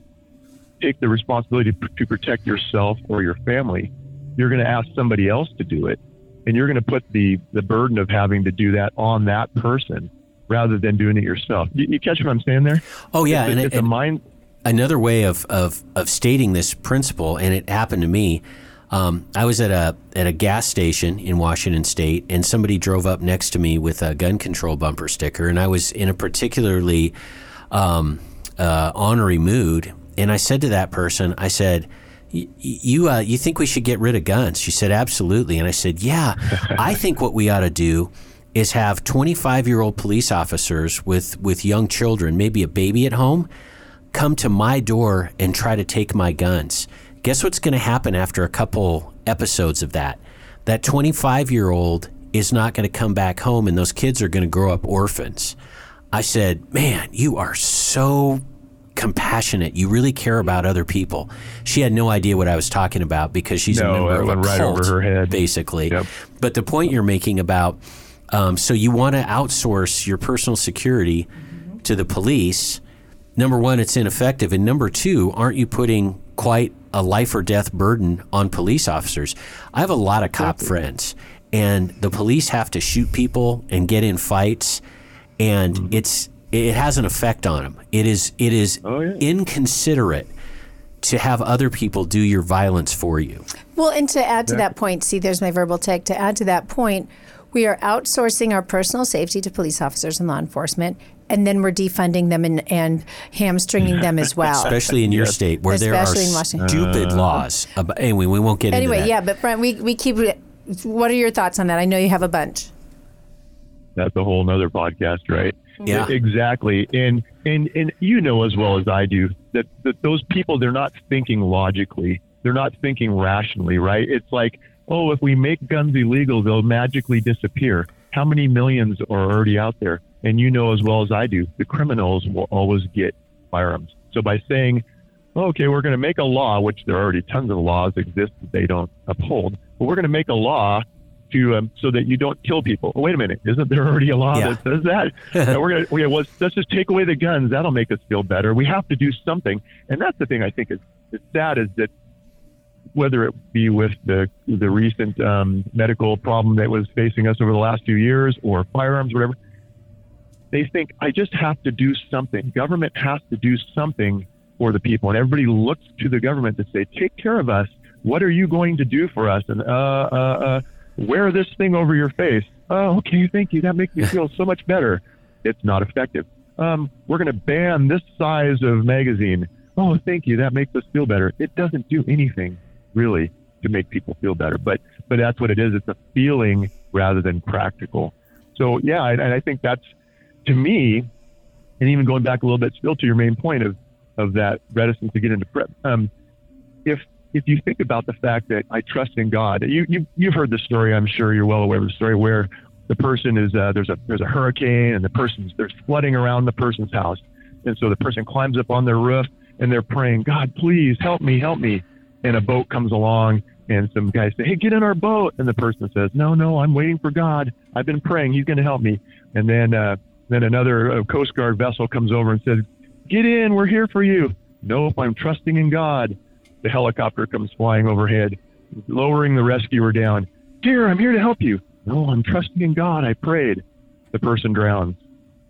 take the responsibility to protect yourself or your family. You're going to ask somebody else to do it. And you're going to put the, the burden of having to do that on that person rather than doing it yourself. You, you catch what I'm saying there? Oh yeah, It's, and, a- it- a mind. another way of, of of stating this principle, and it happened to me. Um, I was at a at a gas station in Washington State, and somebody drove up next to me with a gun control bumper sticker, and I was in a particularly um, uh, honorary mood, and I said to that person, I said. "Y- You uh, you think we should get rid of guns? She said absolutely, and I said, yeah. I think what we ought to do is have 25 year old police officers with with young children, maybe a baby at home, come to my door and try to take my guns. Guess what's going to happen after a couple episodes of that? That 25 year old is not going to come back home and those kids are going to grow up orphans. I said, Man, you are so compassionate. You really care about other people. She had no idea what I was talking about because she's No, a member that of a right cult, over her head. basically. Yep. But the point you're making about um, so you want to outsource your personal security to the police. Number one, it's ineffective, and number two, aren't you putting quite a life or death burden on police officers? I have a lot of cop friends, and the police have to shoot people and get in fights, and Mm-hmm. it's it has an effect on them. It is it is Oh, yeah. inconsiderate to have other people do your violence for you. Well, and to add to that point, see, there's my verbal tech. To add to that point, we are outsourcing our personal safety to police officers and law enforcement, and then we're defunding them and, and hamstringing them as well. especially in your state where there are Especially in Washington. stupid uh. laws. About, anyway, we won't get anyway, into that. yeah, but Brent, we, we keep. What are your thoughts on that? I know you have a bunch. that's a whole nother podcast, right? Yeah. exactly. And and and you know as well as I do that, that those people they're not thinking logically. They're not thinking rationally, right? It's like, oh, if we make guns illegal, they'll magically disappear. How many millions are already out there? And you know as well as I do, the criminals will always get firearms. So by saying, okay, we're going to make a law, which there are already tons of laws exist that they don't uphold, but we're going to make a law to um, so that you don't kill people. Oh, wait a minute, isn't there already a law Yeah. that says that? And we're gonna, okay, well, let's just take away the guns. That'll make us feel better. We have to do something, and that's the thing I think is, is sad is that whether it be with the the recent um, medical problem that was facing us over the last few years, or firearms, whatever, they think I just have to do something. Government has to do something for the people, and everybody looks to the government to say, "Take care of us. What are you going to do for us?" And uh, uh, uh, wear this thing over your face. Oh, okay, thank you. That makes me feel so much better. It's not effective. Um, we're going to ban this size of magazine. Oh, thank you. That makes us feel better. It doesn't do anything really to make people feel better, but but that's what it is. It's a feeling rather than practical. So yeah, and, and I think that's to me, and even going back a little bit still to your main point of of that reticence to get into prep. Um, if if you think about the fact that I trust in God, you you you've heard the story. I'm sure you're well aware of the story where the person is uh, there's a there's a hurricane and the person's there's flooding around the person's house, and so the person climbs up on their roof and they're praying, God, please help me, help me. And a boat comes along and some guys say, Hey, get in our boat. And the person says, No, no, I'm waiting for God. I've been praying. He's going to help me. And then uh, then another uh, Coast Guard vessel comes over and says, Get in. We're here for you. Nope, I'm trusting in God. The helicopter comes flying overhead, lowering the rescuer down. Dear, I'm here to help you. No, I'm trusting in God. I prayed. The person drowns.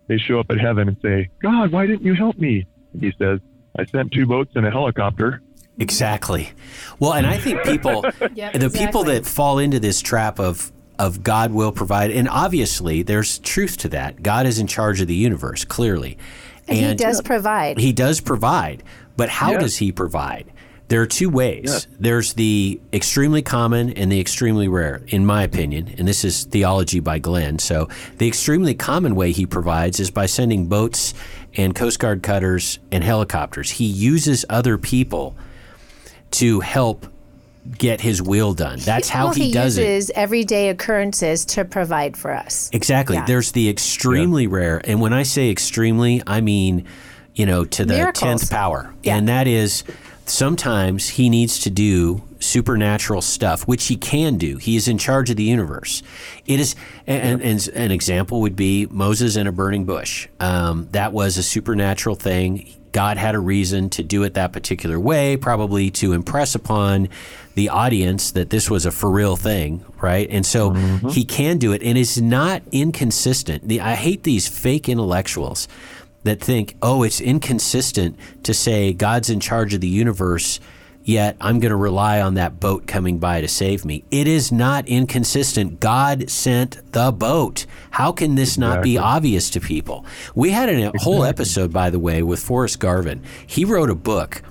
They show up at heaven and say, God, why didn't you help me? And he says, I sent two boats and a helicopter. Exactly. Well, and I think people, Yep, the people that fall into this trap of of God will provide, and obviously there's truth to that. God is in charge of the universe, clearly, And, he does provide. He does provide, but how Yeah. does he provide? There are two ways. There's the extremely common and the extremely rare, in my opinion. And this is theology by Glenn. So, the extremely common way he provides is by sending boats and Coast Guard cutters and helicopters. He uses other people to help get his will done. That's how well, he, does it. uses everyday occurrences to provide for us. Exactly. Yeah. There's the extremely rare. And when I say extremely, I mean you know, to the Miracles. tenth power, Yeah. and that is sometimes he needs to do supernatural stuff, which he can do. He is in charge of the universe. It is, and, and an example would be Moses in a burning bush. Um, that was a supernatural thing. God had a reason to do it that particular way, probably to impress upon the audience that this was a for real thing, right? And so he can do it, and it's not inconsistent. The, I hate these fake intellectuals that think, oh, it's inconsistent to say God's in charge of the universe, yet I'm going to rely on that boat coming by to save me. It is not inconsistent. God sent the boat. How can this not be obvious to people? We had a whole episode, by the way, with Forrest Garvin. He wrote a book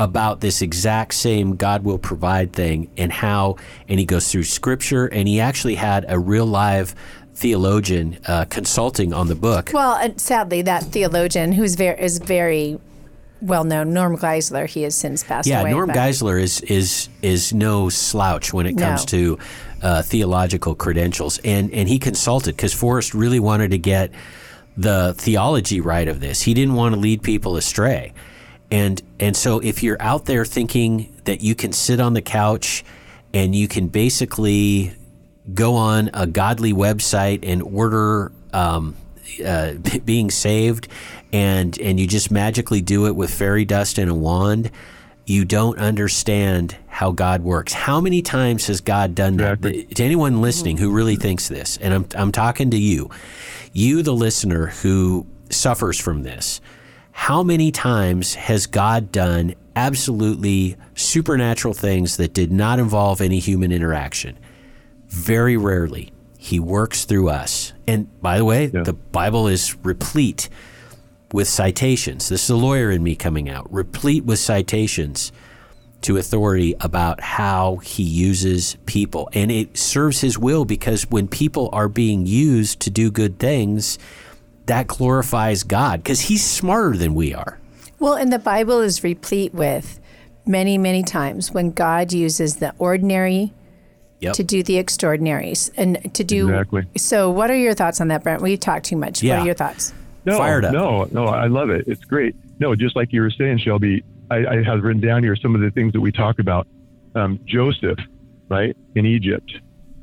about this exact same God will provide thing and how, and he goes through scripture, and he actually had a real live theologian uh, consulting on the book. Well, and sadly, that theologian who's very is very well known, Norm Geisler, he has since passed Yeah, away. Yeah, Norm Geisler is is is no slouch when it No. comes to uh, theological credentials, and and he consulted because Forrest really wanted to get the theology right of this. He didn't want to lead people astray, and and so if you're out there thinking that you can sit on the couch and you can basically go on a godly website and order um, uh, being saved, and and you just magically do it with fairy dust and a wand, you don't understand how God works. How many times has God done that? Exactly. To anyone listening who really thinks this, and I'm I'm talking to you, you the listener who suffers from this. How many times has God done absolutely supernatural things that did not involve any human interaction? Very rarely he works through us. And by the way, the Bible is replete with citations. This is a lawyer in me coming out, replete with citations to authority about how he uses people. And it serves his will because when people are being used to do good things, that glorifies God because he's smarter than we are. Well, and the Bible is replete with many, many times when God uses the ordinary Yep. to do the extraordinaries and to do. Exactly. So, what are your thoughts on that, Brent? We talk too much. Yeah. What are your thoughts? No, Fired up. no, no. I love it. It's great. No, just like you were saying, Shelby, I, I have written down here some of the things that we talk about. Um, Joseph, right in Egypt.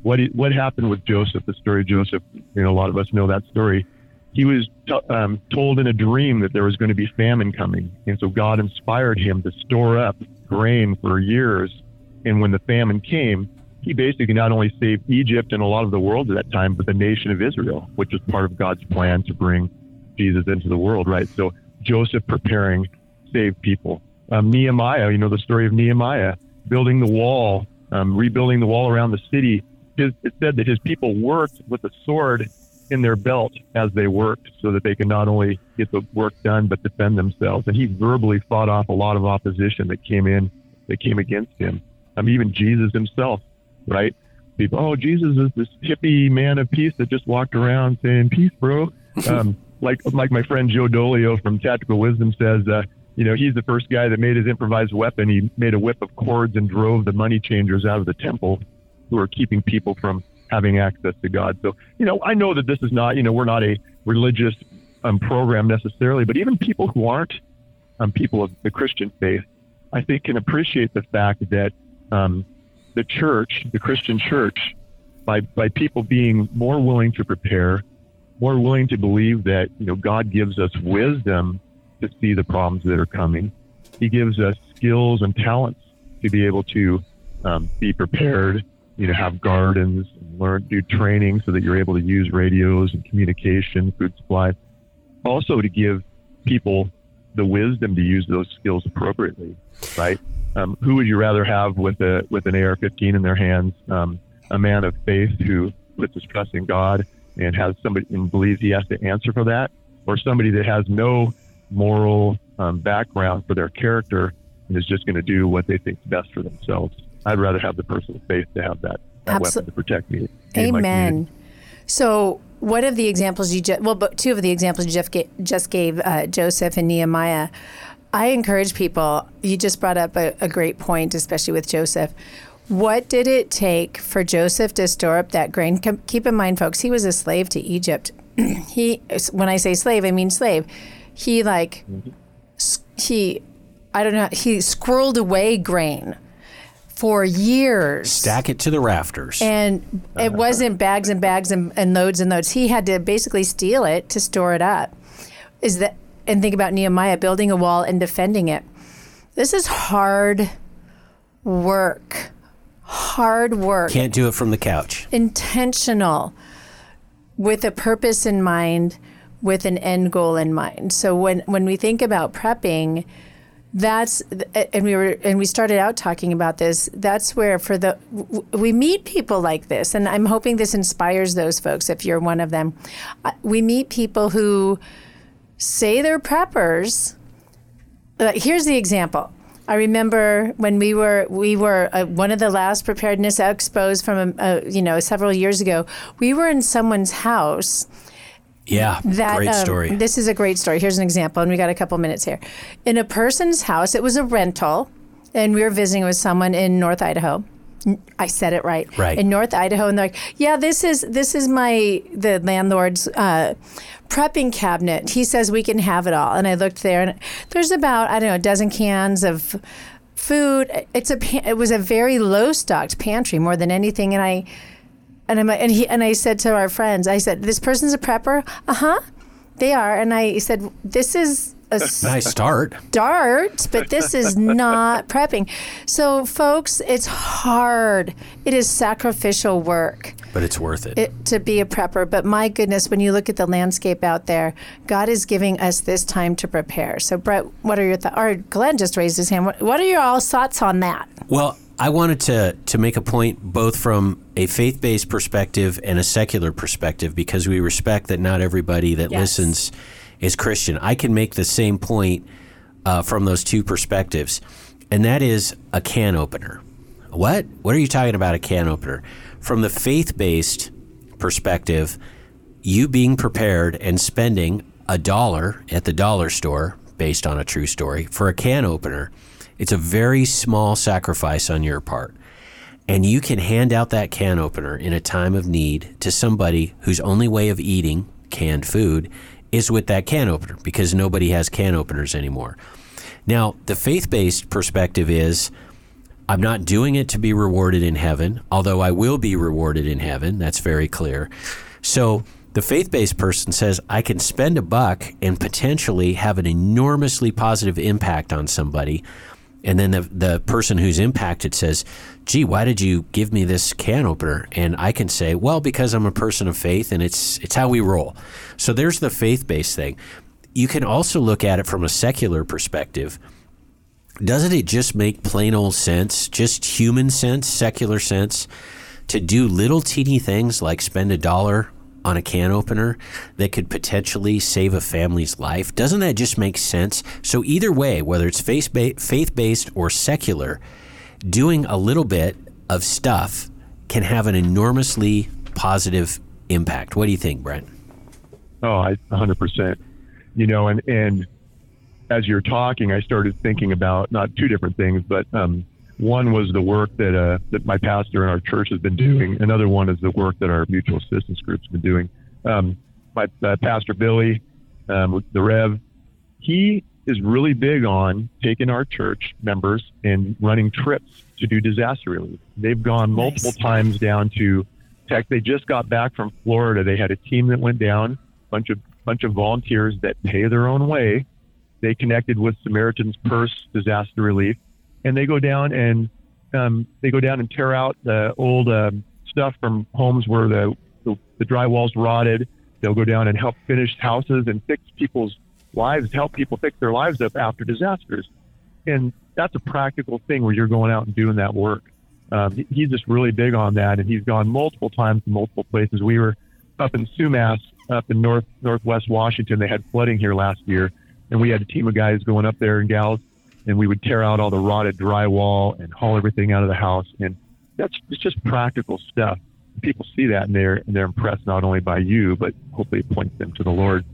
What what happened with Joseph? The story of Joseph. You know, a lot of us know that story. He was t- um, told in a dream that there was going to be famine coming, and so God inspired him to store up grain for years. And when the famine came, he basically not only saved Egypt and a lot of the world at that time, but the nation of Israel, which was part of God's plan to bring Jesus into the world, right? So Joseph preparing, saved people. Um, Nehemiah, you know the story of Nehemiah building the wall, um, rebuilding the wall around the city. His, it said that his people worked with a sword in their belt as they worked, so that they could not only get the work done but defend themselves. And he verbally fought off a lot of opposition that came in, that came against him. Um, even Jesus himself, right? People, oh, Jesus is this hippie man of peace that just walked around saying peace, bro. Um, like like my friend Joe Dolio from Tactical Wisdom says, uh, you know, he's the first guy that made his improvised weapon. He made a whip of cords and drove the money changers out of the temple, who are keeping people from having access to God. So, you know, I know that this is not, you know, we're not a religious um, program necessarily, but even people who aren't um, people of the Christian faith, I think can appreciate the fact that um, the church, the Christian church, by by people being more willing to prepare, more willing to believe that you know God gives us wisdom to see the problems that are coming. He gives us skills and talents to be able to um, be prepared. You know, have gardens, learn, do training so that you're able to use radios and communication, food supply. Also, to give people the wisdom to use those skills appropriately, right? Um, who would you rather have with a with an AR-15 in their hands? Um, a man of faith who puts his trust in God and has somebody and believes he has to answer for that, or somebody that has no moral um, background for their character and is just going to do what they think is best for themselves. I'd rather have the person of faith to have that, that weapon to protect me. and my community. Amen. So, what of the examples you just, well, but two of the examples you just gave, just gave uh, Joseph and Nehemiah, I encourage people, you just brought up a, a great point, especially with Joseph. What did it take for Joseph to store up that grain? Keep in mind, folks, he was a slave to Egypt. he, when I say slave, I mean slave. He like mm-hmm. he, I don't know, he squirreled away grain for years. Stack it to the rafters. And it uh-huh. wasn't bags and bags and, and loads and loads. He had to basically steal it to store it up. Is that and think about Nehemiah building a wall and defending it. This is hard work. Hard work. Can't do it from the couch. Intentional with a purpose in mind, with an end goal in mind. So when when we think about prepping, that's and we were and we started out talking about this that's where for the we meet people like this and i'm hoping this inspires those folks if you're one of them Uh, we meet people who say they're preppers uh, here's the example I remember when we were we were uh, one of the last preparedness expos from uh, you know several years ago. We were in someone's house Yeah, that great um, story. This is a great story. Here's an example, and we got a couple minutes here. In a person's house, it was a rental, and we were visiting with someone in North Idaho. I said it right. Right. In North Idaho, and they're like, "Yeah, this is this is my the landlord's uh, prepping cabinet. He says we can have it all." And I looked there, and there's about I don't know a dozen cans of food. It's a it was a very low stocked pantry more than anything, and I and I'm and he and I said to our friends, I said, "This person's a prepper." Uh huh. They are, and I said, "This is a nice start. start, but this is not prepping." So, folks, it's hard. It is sacrificial work But it's worth it. it, to be a prepper. But my goodness, when you look at the landscape out there, God is giving us this time to prepare. So, Brett, what are your thoughts? Or Glenn just raised his hand. What, what are your all thoughts on that? Well, I wanted to to make a point both from a faith based perspective and a secular perspective because we respect that not everybody that Yes. listens is Christian. I can make the same point uh, from those two perspectives, and that is a can opener. What? What are you talking about? A can opener? From the faith based perspective, you being prepared and spending a dollar at the dollar store, based on a true story, for a can opener, it's a very small sacrifice on your part. And you can hand out that can opener in a time of need to somebody whose only way of eating canned food is with that can opener because nobody has can openers anymore. Now, the faith based perspective is I'm not doing it to be rewarded in heaven, although I will be rewarded in heaven. That's very clear. So the faith based person says, I can spend a buck and potentially have an enormously positive impact on somebody. And then the, the person who's impacted says, Gee, why did you give me this can opener? And I can say, Well, because I'm a person of faith and it's, it's how we roll. So there's the faith based thing. You can also look at it from a secular perspective doesn't it just make plain old sense, just human sense, secular sense, to do little teeny things like spend a dollar on a can opener that could potentially save a family's life? Doesn't that just make sense? So, either way, whether it's faith based or secular, doing a little bit of stuff can have an enormously positive impact. What do you think, Brent? Oh, I 100%. You know, and, and as you're talking, I started thinking about not two different things, but um, one was the work that uh, that my pastor in our church has been doing. Another one is the work that our mutual assistance group's been doing. Um, my uh, pastor Billy, um, the Rev, he is really big on taking our church members and running trips to do disaster relief. They've gone multiple times down to Tech. They just got back from Florida. They had a team that went down, bunch of bunch of volunteers that pay their own way. They connected with Samaritan's Purse Disaster Relief, and they go down and um, they go down and tear out the old um, stuff from homes where the, the the drywall's rotted. They'll go down and help finish houses and fix people's lives, help people fix their lives up after disasters. And that's a practical thing where you're going out and doing that work. Um, he's just really big on that, and he's gone multiple times to multiple places. We were up in Sumas, up in north northwest Washington. They had flooding here last year, and we had a team of guys going up there and gals, and we would tear out all the rotted drywall and haul everything out of the house. And that's it's just practical stuff. People see that and they're and they're impressed not only by you, but hopefully it points them to the Lord.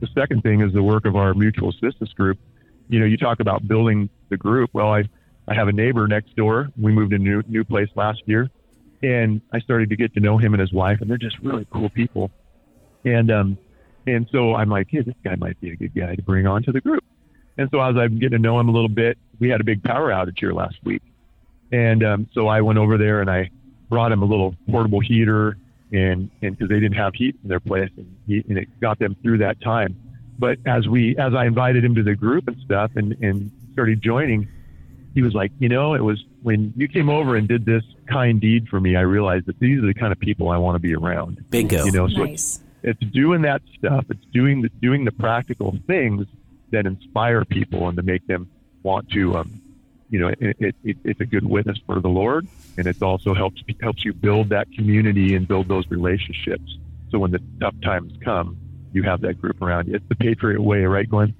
The second thing is the work of our mutual assistance group. You know, you talk about building the group. Well, I I have a neighbor next door. We moved in a new new place last year, and I started to get to know him and his wife, and they're just really cool people. And um, and so I'm like, hey, this guy might be a good guy to bring on to the group. And so as I'm getting to know him a little bit, we had a big power outage here last week. And um, so I went over there and I brought him a little portable heater and and because they didn't have heat in their place and, he, and it got them through that time. But as we as I invited him to the group and stuff and and started joining, he was like, you know, it was when you came over and did this kind deed for me, I realized that these are the kind of people I want to be around. Bingo. You know, so Nice. It's, doing that stuff. It's doing the doing the practical things that inspire people and to make them want to, um, you know, it, it, it, it's a good witness for the Lord, and it also helps helps you build that community and build those relationships. So when the tough times come, you have that group around you. It's the Patriot way, right, Glenn?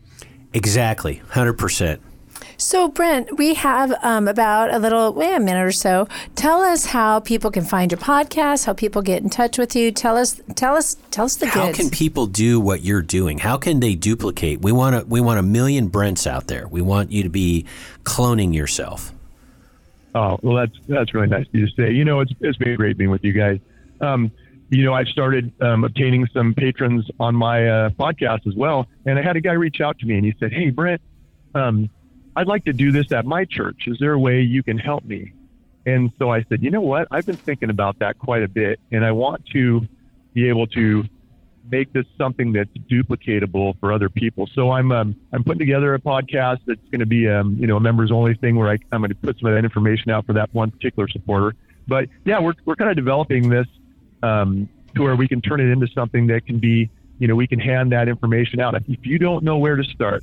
Exactly. 100%. So, Brent, we have um, about a little, wait a minute or so. Tell us how people can find your podcast, how people get in touch with you. Tell us, tell us, tell us the How goods. can people do what you're doing? How can they duplicate? We want to we want a million Brents out there. We want you to be cloning yourself. Oh, well, that's that's really nice of you to say. You know, it's it's been great being with you guys. Um, you know, I've started um, obtaining some patrons on my uh, podcast as well, and I had a guy reach out to me and he said, "Hey, Brent, um, I'd like to do this at my church. Is there a way you can help me?" And so I said, "You know what? I've been thinking about that quite a bit, and I want to be able to make this something that's duplicatable for other people. So I'm um, I'm putting together a podcast that's going to be um, you know a members only thing where I, I'm going to put some of that information out for that one particular supporter. But yeah, we're we're kind of developing this um, to where we can turn it into something that can be you know we can hand that information out. If you don't know where to start,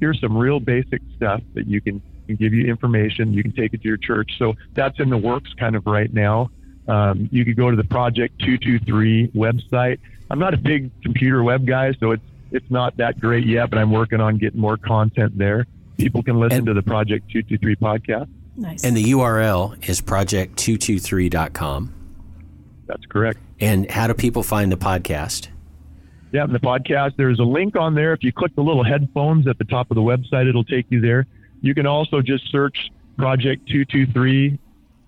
here's some real basic stuff that you can, can give you information. You can take it to your church. So that's in the works kind of right now. Um, you could go to the Project 223 website. I'm not a big computer web guy, so it's it's not that great yet, but I'm working on getting more content there. People can listen And- to the Project 223 podcast. nice. And the URL is project223.com. That's correct. And how do people find the podcast? Yeah, and the podcast, there's a link on there. If you click the little headphones at the top of the website, it'll take you there. You can also just search Project 223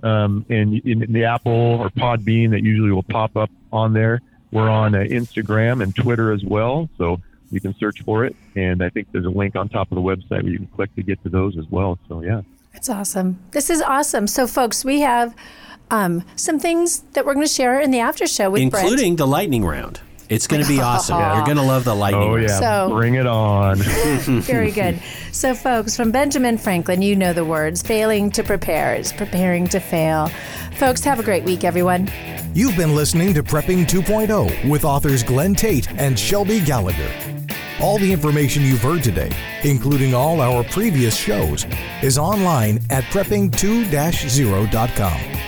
um, in, in the Apple or Podbean that usually will pop up on there. We're on uh, Instagram and Twitter as well, so you can search for it. And I think there's a link on top of the website where you can click to get to those as well. So, yeah. That's awesome. This is awesome. So, folks, we have um, some things that we're going to share in the after show with Brent. Including the lightning round. It's going to be awesome. You're going to love the lightning Oh, yeah. So- Bring it on. Very good. So, folks, from Benjamin Franklin, you know the words failing to prepare is preparing to fail. Folks, have a great week, everyone. You've been listening to Prepping 2.0 with authors Glenn Tate and Shelby Gallagher. All the information you've heard today, including all our previous shows, is online at prepping2-0.com.